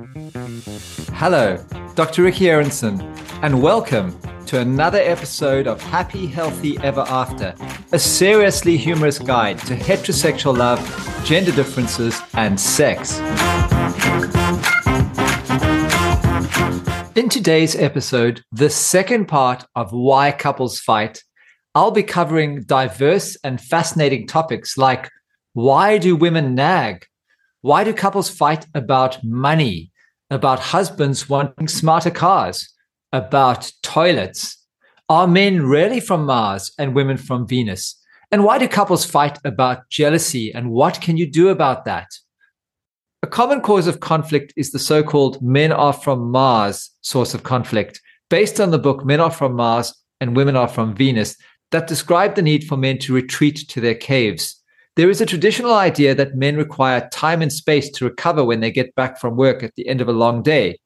Hello, Dr. Ricky Arenson, and welcome to another episode of Happy Healthy Ever After, a seriously humorous guide to heterosexual love, gender differences, and sex. In today's episode, the second part of Why Couples Fight, I'll be covering diverse and fascinating topics like why do women nag? Why do couples fight about money? About husbands wanting smarter cars? About toilets? Are men really from Mars and women from Venus? And why do couples fight about jealousy? And what can you do about that? A common cause of conflict is the so called men are from Mars source of conflict, based on the book Men Are From Mars and Women Are From Venus, that describe the need for men to retreat to their caves. There is a traditional idea that men require time and space to recover when they get back from work at the end of a long day.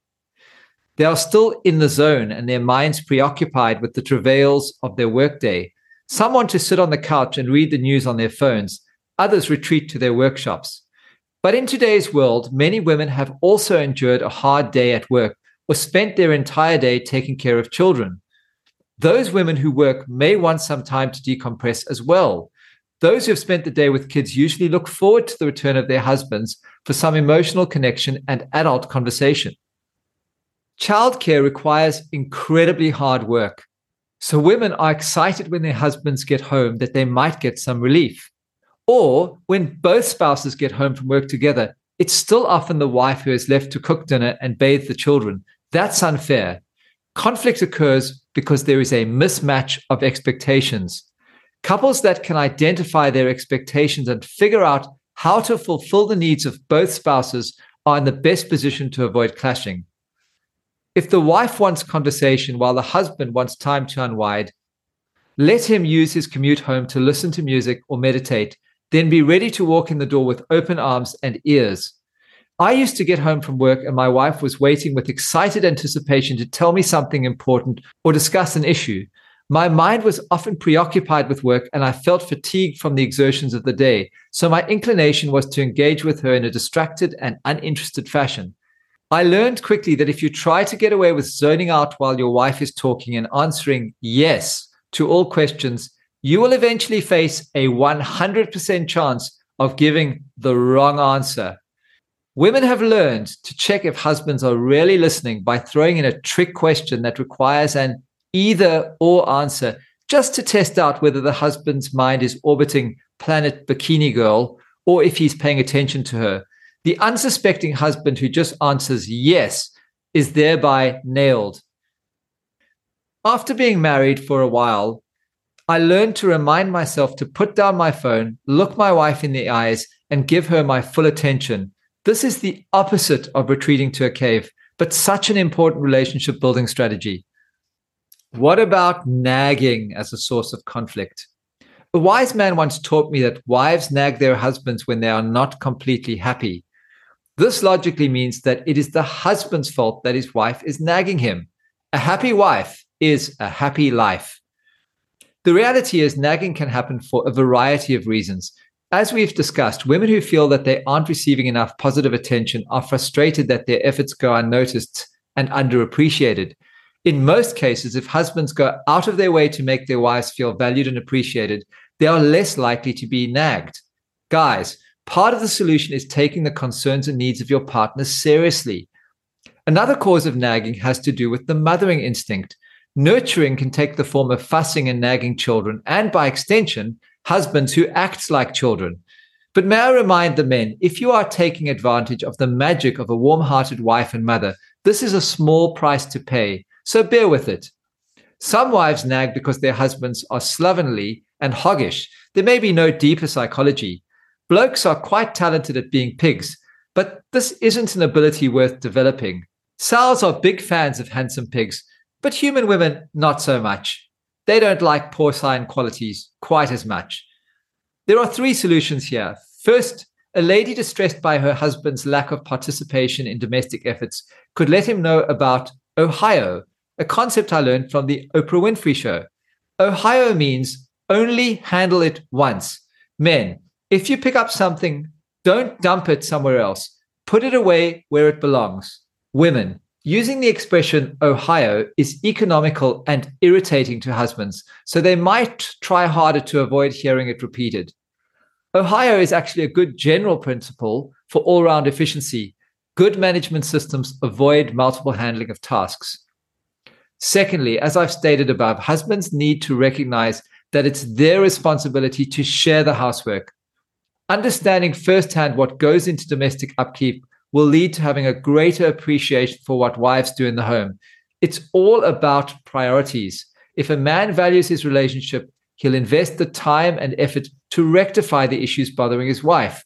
They are still in the zone and their minds preoccupied with the travails of their workday. Some want to sit on the couch and read the news on their phones. Others retreat to their workshops. But in today's world, many women have also endured a hard day at work or spent their entire day taking care of children. Those women who work may want some time to decompress as well. Those who have spent the day with kids usually look forward to the return of their husbands for some emotional connection and adult conversation. Childcare requires incredibly hard work. So women are excited when their husbands get home that they might get some relief. Or when both spouses get home from work together, it's still often the wife who is left to cook dinner and bathe the children. That's unfair. Conflict occurs because there is a mismatch of expectations. Couples that can identify their expectations and figure out how to fulfill the needs of both spouses are in the best position to avoid clashing. If the wife wants conversation while the husband wants time to unwind, let him use his commute home to listen to music or meditate, then be ready to walk in the door with open arms and ears. I used to get home from work and my wife was waiting with excited anticipation to tell me something important or discuss an issue. My mind was often preoccupied with work and I felt fatigued from the exertions of the day. So my inclination was to engage with her in a distracted and uninterested fashion. I learned quickly that if you try to get away with zoning out while your wife is talking and answering yes to all questions, you will eventually face a 100% chance of giving the wrong answer. Women have learned to check if husbands are really listening by throwing in a trick question that requires an either or answer just to test out whether the husband's mind is orbiting planet bikini girl or if he's paying attention to her. The unsuspecting husband who just answers yes is thereby nailed. After being married for a while, I learned to remind myself to put down my phone, look my wife in the eyes, and give her my full attention. This is the opposite of retreating to a cave, but such an important relationship building strategy. What about nagging as a source of conflict? A wise man once taught me that wives nag their husbands when they are not completely happy. This logically means that it is the husband's fault that his wife is nagging him. A happy wife is a happy life. The reality is, nagging can happen for a variety of reasons. As we've discussed, women who feel that they aren't receiving enough positive attention are frustrated that their efforts go unnoticed and underappreciated. In most cases, if husbands go out of their way to make their wives feel valued and appreciated, they are less likely to be nagged. Guys, part of the solution is taking the concerns and needs of your partner seriously. Another cause of nagging has to do with the mothering instinct. Nurturing can take the form of fussing and nagging children, and by extension, husbands who act like children. But may I remind the men if you are taking advantage of the magic of a warm hearted wife and mother, this is a small price to pay. So bear with it. Some wives nag because their husbands are slovenly and hoggish. There may be no deeper psychology. Blokes are quite talented at being pigs, but this isn't an ability worth developing. Sows are big fans of handsome pigs, but human women, not so much. They don't like porcine qualities quite as much. There are three solutions here. First, a lady distressed by her husband's lack of participation in domestic efforts could let him know about Ohio, a concept I learned from the Oprah Winfrey Show. Ohio means only handle it once. Men, if you pick up something, don't dump it somewhere else. Put it away where it belongs. Women, using the expression Ohio is economical and irritating to husbands, so they might try harder to avoid hearing it repeated. Ohio is actually a good general principle for all round efficiency. Good management systems avoid multiple handling of tasks. Secondly, as I've stated above, husbands need to recognize that it's their responsibility to share the housework. Understanding firsthand what goes into domestic upkeep will lead to having a greater appreciation for what wives do in the home. It's all about priorities. If a man values his relationship, he'll invest the time and effort to rectify the issues bothering his wife.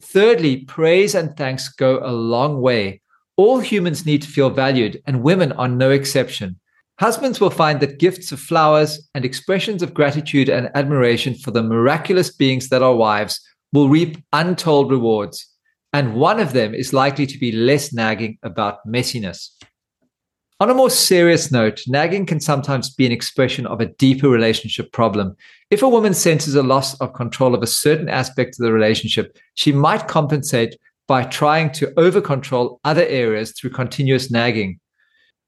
Thirdly, praise and thanks go a long way. All humans need to feel valued, and women are no exception. Husbands will find that gifts of flowers and expressions of gratitude and admiration for the miraculous beings that are wives will reap untold rewards and one of them is likely to be less nagging about messiness. On a more serious note, nagging can sometimes be an expression of a deeper relationship problem. If a woman senses a loss of control of a certain aspect of the relationship, she might compensate by trying to over control other areas through continuous nagging.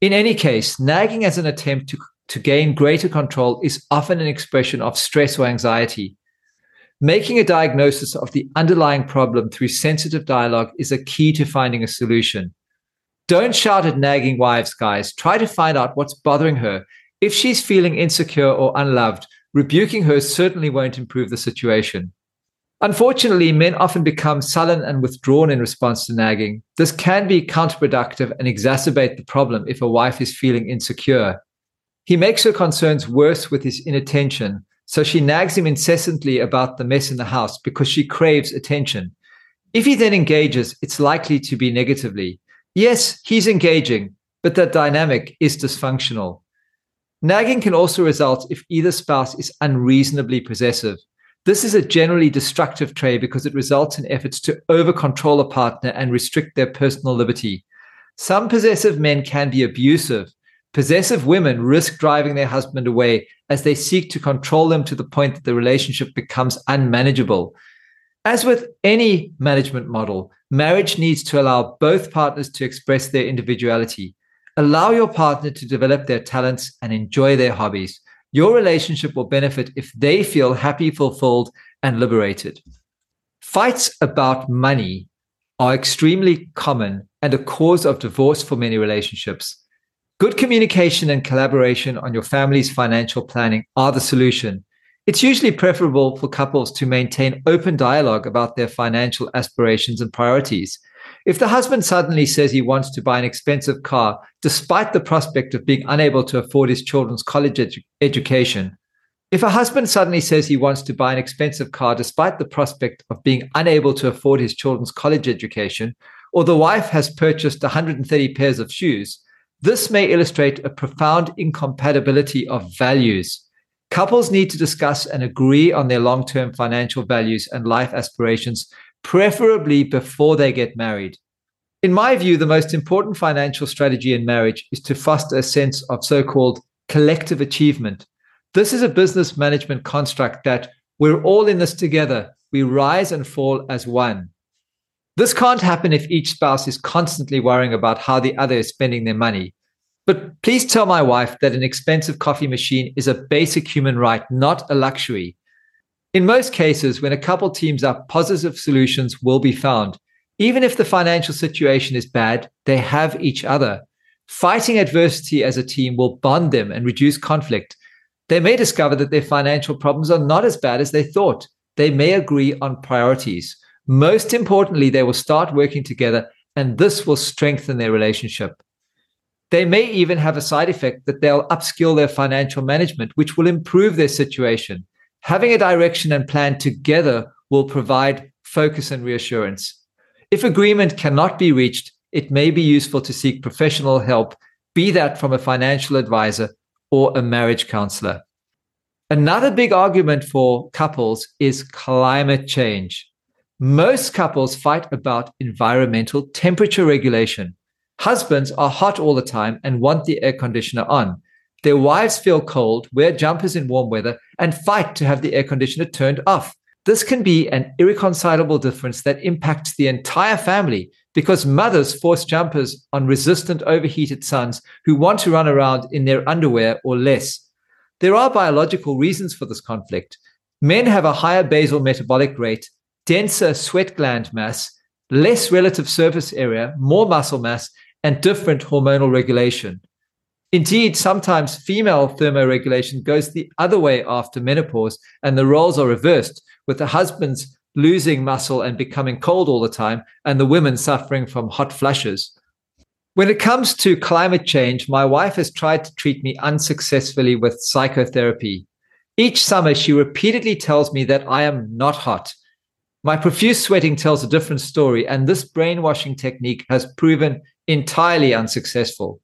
In any case, nagging as an attempt to, to gain greater control is often an expression of stress or anxiety. Making a diagnosis of the underlying problem through sensitive dialogue is a key to finding a solution. Don't shout at nagging wives, guys. Try to find out what's bothering her. If she's feeling insecure or unloved, rebuking her certainly won't improve the situation. Unfortunately, men often become sullen and withdrawn in response to nagging. This can be counterproductive and exacerbate the problem if a wife is feeling insecure. He makes her concerns worse with his inattention, so she nags him incessantly about the mess in the house because she craves attention. If he then engages, it's likely to be negatively. Yes, he's engaging, but that dynamic is dysfunctional. Nagging can also result if either spouse is unreasonably possessive. This is a generally destructive trait because it results in efforts to over control a partner and restrict their personal liberty. Some possessive men can be abusive, Possessive women risk driving their husband away as they seek to control them to the point that the relationship becomes unmanageable. As with any management model, marriage needs to allow both partners to express their individuality. Allow your partner to develop their talents and enjoy their hobbies. Your relationship will benefit if they feel happy, fulfilled, and liberated. Fights about money are extremely common and a cause of divorce for many relationships. Good communication and collaboration on your family's financial planning are the solution. It's usually preferable for couples to maintain open dialogue about their financial aspirations and priorities. If the husband suddenly says he wants to buy an expensive car, despite the prospect of being unable to afford his children's college edu- education, if a husband suddenly says he wants to buy an expensive car despite the prospect of being unable to afford his children's college education, or the wife has purchased 130 pairs of shoes, this may illustrate a profound incompatibility of values. Couples need to discuss and agree on their long term financial values and life aspirations, preferably before they get married. In my view, the most important financial strategy in marriage is to foster a sense of so called collective achievement. This is a business management construct that we're all in this together. We rise and fall as one. This can't happen if each spouse is constantly worrying about how the other is spending their money. But please tell my wife that an expensive coffee machine is a basic human right, not a luxury. In most cases, when a couple teams up, positive solutions will be found. Even if the financial situation is bad, they have each other. Fighting adversity as a team will bond them and reduce conflict. They may discover that their financial problems are not as bad as they thought. They may agree on priorities. Most importantly, they will start working together, and this will strengthen their relationship. They may even have a side effect that they'll upskill their financial management, which will improve their situation. Having a direction and plan together will provide focus and reassurance. If agreement cannot be reached, it may be useful to seek professional help, be that from a financial advisor or a marriage counselor. Another big argument for couples is climate change. Most couples fight about environmental temperature regulation. Husbands are hot all the time and want the air conditioner on. Their wives feel cold, wear jumpers in warm weather, and fight to have the air conditioner turned off. This can be an irreconcilable difference that impacts the entire family because mothers force jumpers on resistant, overheated sons who want to run around in their underwear or less. There are biological reasons for this conflict. Men have a higher basal metabolic rate, denser sweat gland mass, less relative surface area, more muscle mass, and different hormonal regulation. Indeed, sometimes female thermoregulation goes the other way after menopause, and the roles are reversed, with the husbands losing muscle and becoming cold all the time, and the women suffering from hot flushes. When it comes to climate change, my wife has tried to treat me unsuccessfully with psychotherapy. Each summer, she repeatedly tells me that I am not hot. My profuse sweating tells a different story, and this brainwashing technique has proven entirely unsuccessful.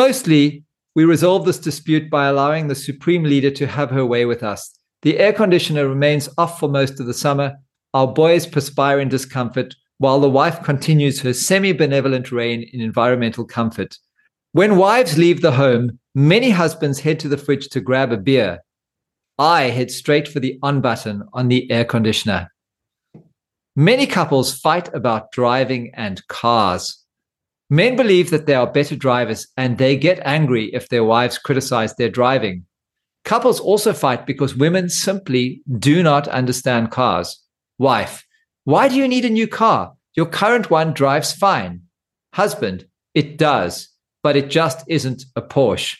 Mostly, we resolve this dispute by allowing the supreme leader to have her way with us. The air conditioner remains off for most of the summer. Our boys perspire in discomfort, while the wife continues her semi benevolent reign in environmental comfort. When wives leave the home, many husbands head to the fridge to grab a beer. I head straight for the on button on the air conditioner. Many couples fight about driving and cars. Men believe that they are better drivers and they get angry if their wives criticize their driving. Couples also fight because women simply do not understand cars. Wife, why do you need a new car? Your current one drives fine. Husband, it does, but it just isn't a Porsche.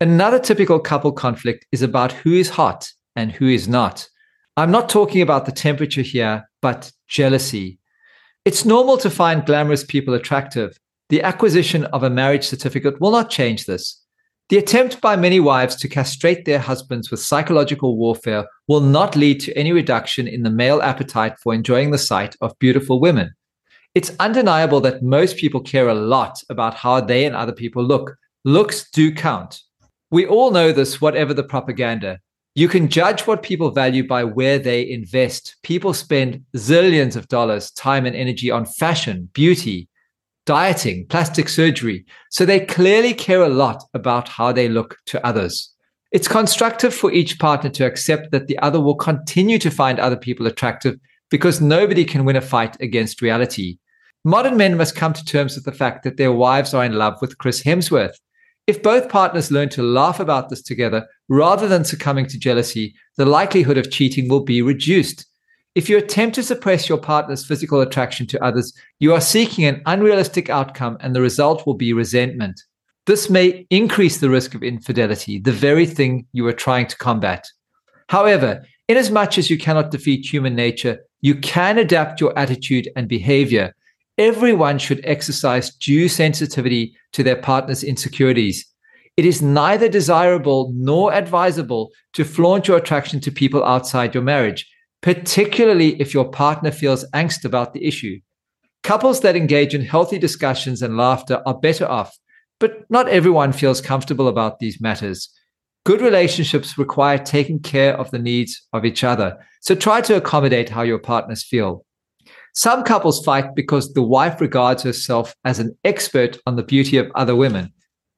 Another typical couple conflict is about who is hot and who is not. I'm not talking about the temperature here, but jealousy. It's normal to find glamorous people attractive. The acquisition of a marriage certificate will not change this. The attempt by many wives to castrate their husbands with psychological warfare will not lead to any reduction in the male appetite for enjoying the sight of beautiful women. It's undeniable that most people care a lot about how they and other people look. Looks do count. We all know this, whatever the propaganda. You can judge what people value by where they invest. People spend zillions of dollars, time, and energy on fashion, beauty, dieting, plastic surgery. So they clearly care a lot about how they look to others. It's constructive for each partner to accept that the other will continue to find other people attractive because nobody can win a fight against reality. Modern men must come to terms with the fact that their wives are in love with Chris Hemsworth. If both partners learn to laugh about this together rather than succumbing to jealousy, the likelihood of cheating will be reduced. If you attempt to suppress your partner's physical attraction to others, you are seeking an unrealistic outcome and the result will be resentment. This may increase the risk of infidelity, the very thing you are trying to combat. However, inasmuch as you cannot defeat human nature, you can adapt your attitude and behavior everyone should exercise due sensitivity to their partner's insecurities. It is neither desirable nor advisable to flaunt your attraction to people outside your marriage, particularly if your partner feels angst about the issue. Couples that engage in healthy discussions and laughter are better off, but not everyone feels comfortable about these matters. Good relationships require taking care of the needs of each other. So try to accommodate how your partners feel. Some couples fight because the wife regards herself as an expert on the beauty of other women.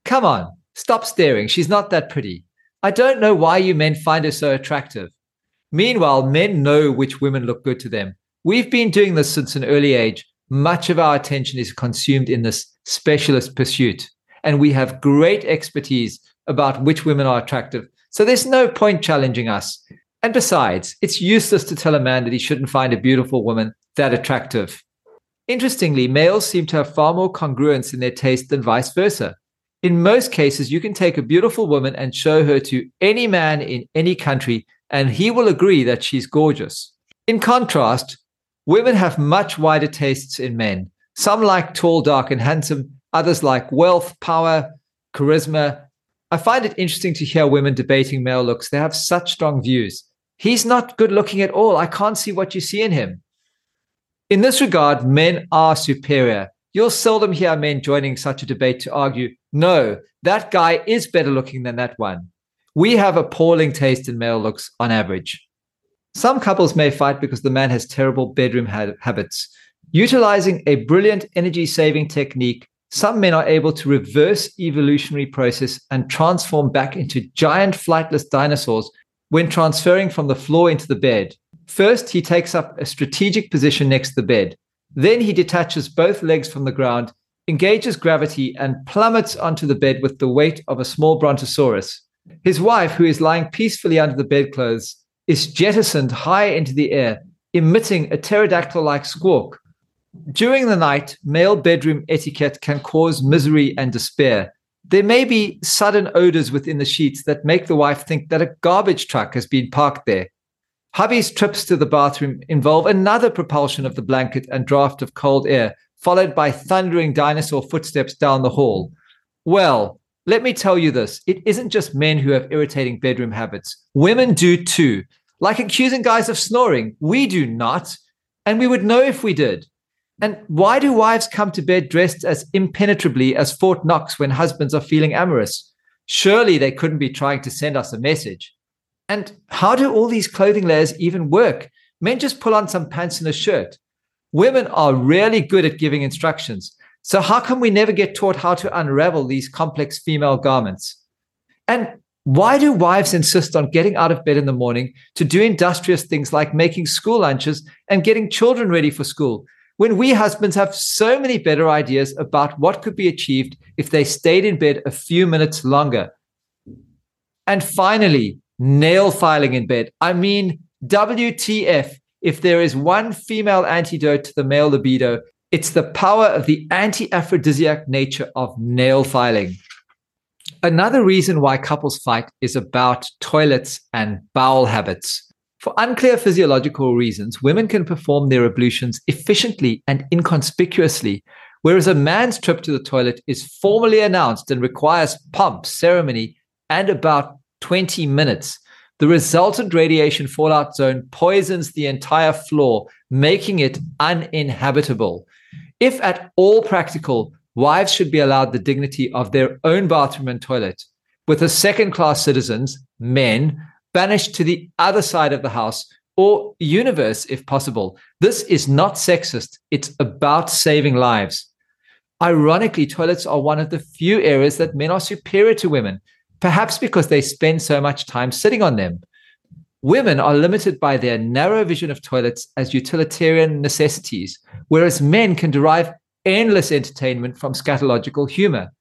Come on, stop staring. She's not that pretty. I don't know why you men find her so attractive. Meanwhile, men know which women look good to them. We've been doing this since an early age. Much of our attention is consumed in this specialist pursuit, and we have great expertise about which women are attractive. So there's no point challenging us. And besides, it's useless to tell a man that he shouldn't find a beautiful woman that attractive. Interestingly, males seem to have far more congruence in their taste than vice versa. In most cases, you can take a beautiful woman and show her to any man in any country, and he will agree that she's gorgeous. In contrast, women have much wider tastes in men. Some like tall, dark, and handsome, others like wealth, power, charisma. I find it interesting to hear women debating male looks. They have such strong views. He's not good looking at all. I can't see what you see in him. In this regard, men are superior. You'll seldom hear men joining such a debate to argue, no, that guy is better looking than that one. We have appalling taste in male looks on average. Some couples may fight because the man has terrible bedroom ha- habits. Utilizing a brilliant energy saving technique, some men are able to reverse evolutionary process and transform back into giant flightless dinosaurs when transferring from the floor into the bed. First, he takes up a strategic position next to the bed. Then he detaches both legs from the ground, engages gravity, and plummets onto the bed with the weight of a small brontosaurus. His wife, who is lying peacefully under the bedclothes, is jettisoned high into the air, emitting a pterodactyl like squawk. During the night, male bedroom etiquette can cause misery and despair. There may be sudden odors within the sheets that make the wife think that a garbage truck has been parked there. Hubby's trips to the bathroom involve another propulsion of the blanket and draft of cold air, followed by thundering dinosaur footsteps down the hall. Well, let me tell you this it isn't just men who have irritating bedroom habits, women do too. Like accusing guys of snoring, we do not, and we would know if we did. And why do wives come to bed dressed as impenetrably as Fort Knox when husbands are feeling amorous? Surely they couldn't be trying to send us a message. And how do all these clothing layers even work? Men just pull on some pants and a shirt. Women are really good at giving instructions. So, how come we never get taught how to unravel these complex female garments? And why do wives insist on getting out of bed in the morning to do industrious things like making school lunches and getting children ready for school when we husbands have so many better ideas about what could be achieved if they stayed in bed a few minutes longer? And finally, nail filing in bed. I mean, WTF. If there is one female antidote to the male libido, it's the power of the anti aphrodisiac nature of nail filing. Another reason why couples fight is about toilets and bowel habits. For unclear physiological reasons, women can perform their ablutions efficiently and inconspicuously, whereas a man's trip to the toilet is formally announced and requires pomp, ceremony, and about 20 minutes. The resultant radiation fallout zone poisons the entire floor, making it uninhabitable. If at all practical, wives should be allowed the dignity of their own bathroom and toilet, with the second class citizens, men, banished to the other side of the house or universe if possible. This is not sexist, it's about saving lives. Ironically, toilets are one of the few areas that men are superior to women perhaps because they spend so much time sitting on them. Women are limited by their narrow vision of toilets as utilitarian necessities, whereas men can derive endless entertainment from scatological humor.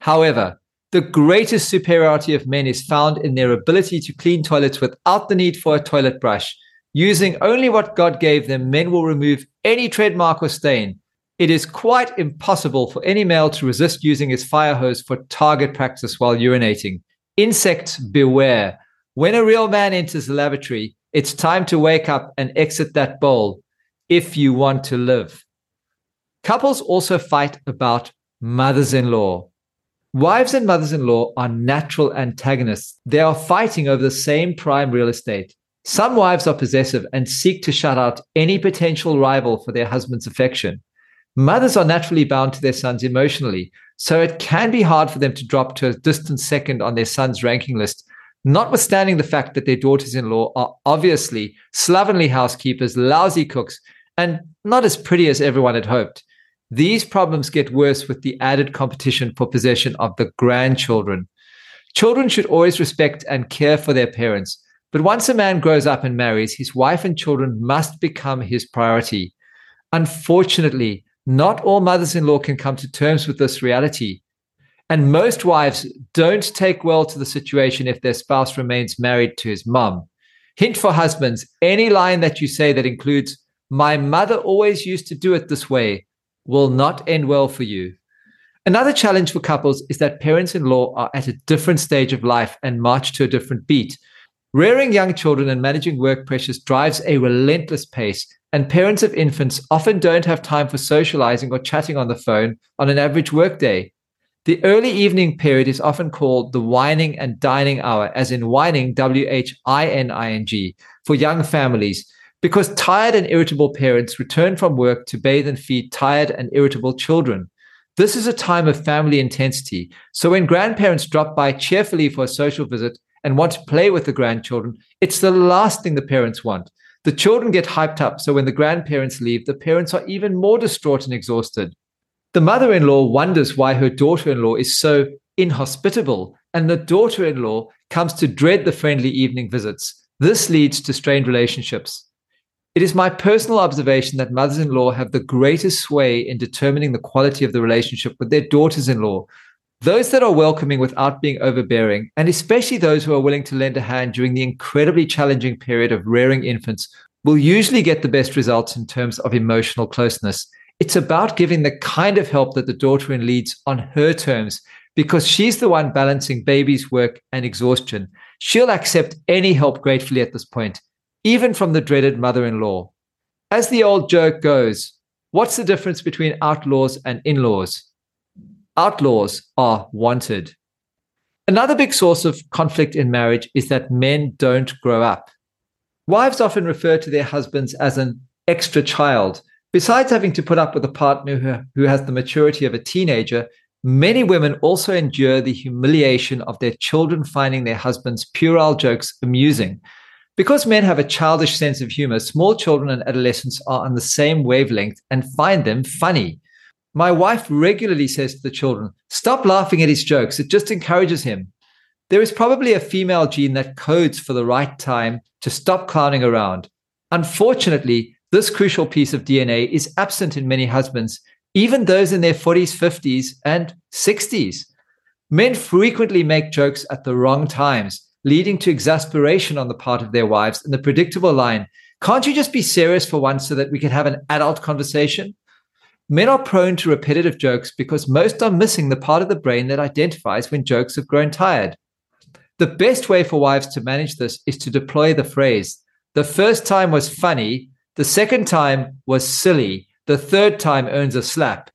However, the greatest superiority of men is found in their ability to clean toilets without the need for a toilet brush. Using only what God gave them, men will remove any trademark or stain, it is quite impossible for any male to resist using his fire hose for target practice while urinating. Insects beware. When a real man enters the lavatory, it's time to wake up and exit that bowl if you want to live. Couples also fight about mothers in law. Wives and mothers in law are natural antagonists. They are fighting over the same prime real estate. Some wives are possessive and seek to shut out any potential rival for their husband's affection. Mothers are naturally bound to their sons emotionally, so it can be hard for them to drop to a distant second on their son's ranking list, notwithstanding the fact that their daughters in law are obviously slovenly housekeepers, lousy cooks, and not as pretty as everyone had hoped. These problems get worse with the added competition for possession of the grandchildren. Children should always respect and care for their parents, but once a man grows up and marries, his wife and children must become his priority. Unfortunately, not all mothers in law can come to terms with this reality. And most wives don't take well to the situation if their spouse remains married to his mom. Hint for husbands any line that you say that includes, My mother always used to do it this way, will not end well for you. Another challenge for couples is that parents in law are at a different stage of life and march to a different beat. Rearing young children and managing work pressures drives a relentless pace and parents of infants often don't have time for socializing or chatting on the phone on an average workday. The early evening period is often called the whining and dining hour, as in whining, W H I N I N G, for young families, because tired and irritable parents return from work to bathe and feed tired and irritable children. This is a time of family intensity. So when grandparents drop by cheerfully for a social visit and want to play with the grandchildren, it's the last thing the parents want. The children get hyped up, so when the grandparents leave, the parents are even more distraught and exhausted. The mother in law wonders why her daughter in law is so inhospitable, and the daughter in law comes to dread the friendly evening visits. This leads to strained relationships. It is my personal observation that mothers in law have the greatest sway in determining the quality of the relationship with their daughters in law. Those that are welcoming without being overbearing, and especially those who are willing to lend a hand during the incredibly challenging period of rearing infants, will usually get the best results in terms of emotional closeness. It's about giving the kind of help that the daughter in needs on her terms because she's the one balancing baby's work and exhaustion. She'll accept any help gratefully at this point even from the dreaded mother in law. As the old joke goes, what's the difference between outlaws and in laws? Outlaws are wanted. Another big source of conflict in marriage is that men don't grow up. Wives often refer to their husbands as an extra child. Besides having to put up with a partner who, has the maturity of a teenager, many women also endure the humiliation of their children finding their husbands' puerile jokes amusing because men have a childish sense of humor, small children and adolescents are on the same wavelength and find them funny. My wife regularly says to the children, Stop laughing at his jokes. It just encourages him. There is probably a female gene that codes for the right time to stop clowning around. Unfortunately, this crucial piece of DNA is absent in many husbands, even those in their 40s, 50s, and 60s. Men frequently make jokes at the wrong times leading to exasperation on the part of their wives and the predictable line, Can't you just be serious for once so that we can have an adult conversation? Men are prone to repetitive jokes because most are missing the part of the brain that identifies when jokes have grown tired. The best way for wives to manage this is to deploy the phrase, the first time was funny, the second time was silly, the third time earns a slap.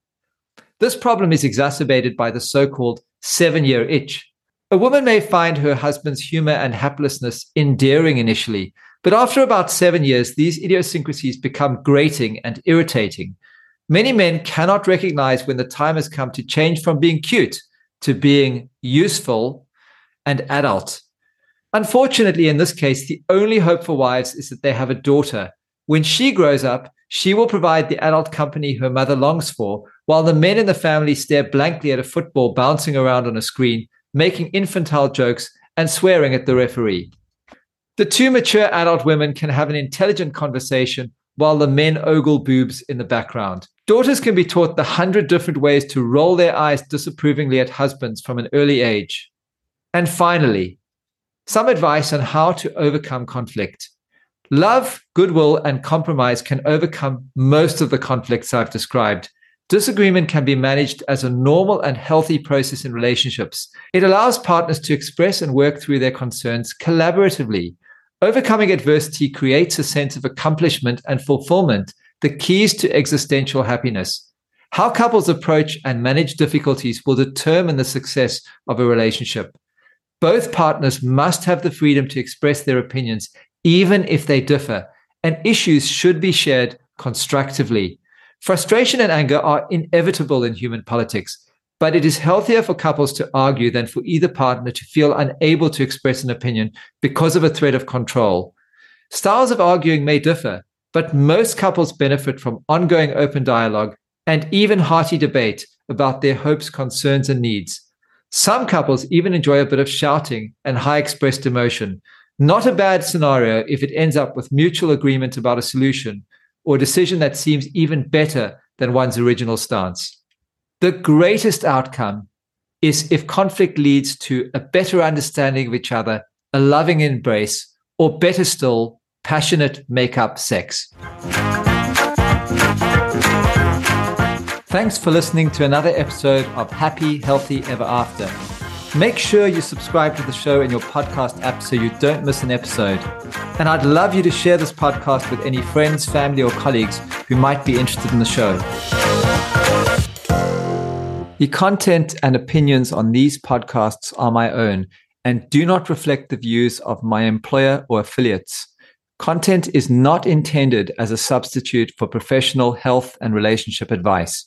This problem is exacerbated by the so called seven year itch, a woman may find her husband's humor and haplessness endearing initially, but after about seven years, these idiosyncrasies become grating and irritating. Many men cannot recognize when the time has come to change from being cute to being useful and adult. Unfortunately, in this case, the only hope for wives is that they have a daughter. When she grows up, she will provide the adult company her mother longs for, while the men in the family stare blankly at a football bouncing around on a screen making infantile jokes, and swearing at the referee. The two mature adult women can have an intelligent conversation while the men ogle boobs in the background. Daughters can be taught the hundred different ways to roll their eyes disapprovingly at husbands from an early age. And finally, some advice on how to overcome conflict. Love, goodwill, and compromise can overcome most of the conflicts I've described. Disagreement can be managed as a normal and healthy process in relationships. It allows partners to express and work through their concerns collaboratively. Overcoming adversity creates a sense of accomplishment and fulfillment, the keys to existential happiness. How couples approach and manage difficulties will determine the success of a relationship. Both partners must have the freedom to express their opinions, even if they differ, and issues should be shared constructively. Frustration and anger are inevitable in human politics, but it is healthier for couples to argue than for either partner to feel unable to express an opinion because of a threat of control. Styles of arguing may differ, but most couples benefit from ongoing open dialogue and even hearty debate about their hopes, concerns, and needs. Some couples even enjoy a bit of shouting and high expressed emotion. Not a bad scenario if it ends up with mutual agreement about a solution or a decision that seems even better than one's original stance. The greatest outcome is if conflict leads to a better understanding of each other, a loving embrace, or better still, passionate make up sex. Thanks for listening to another episode of Happy, Healthy Ever After. Make sure you subscribe to the show in your podcast app so you don't miss an episode. And I'd love you to share this podcast with any friends, family, or colleagues who might be interested in the show. The content and opinions on these podcasts are my own and do not reflect the views of my employer or affiliates. Content is not intended as a substitute for professional health and relationship advice.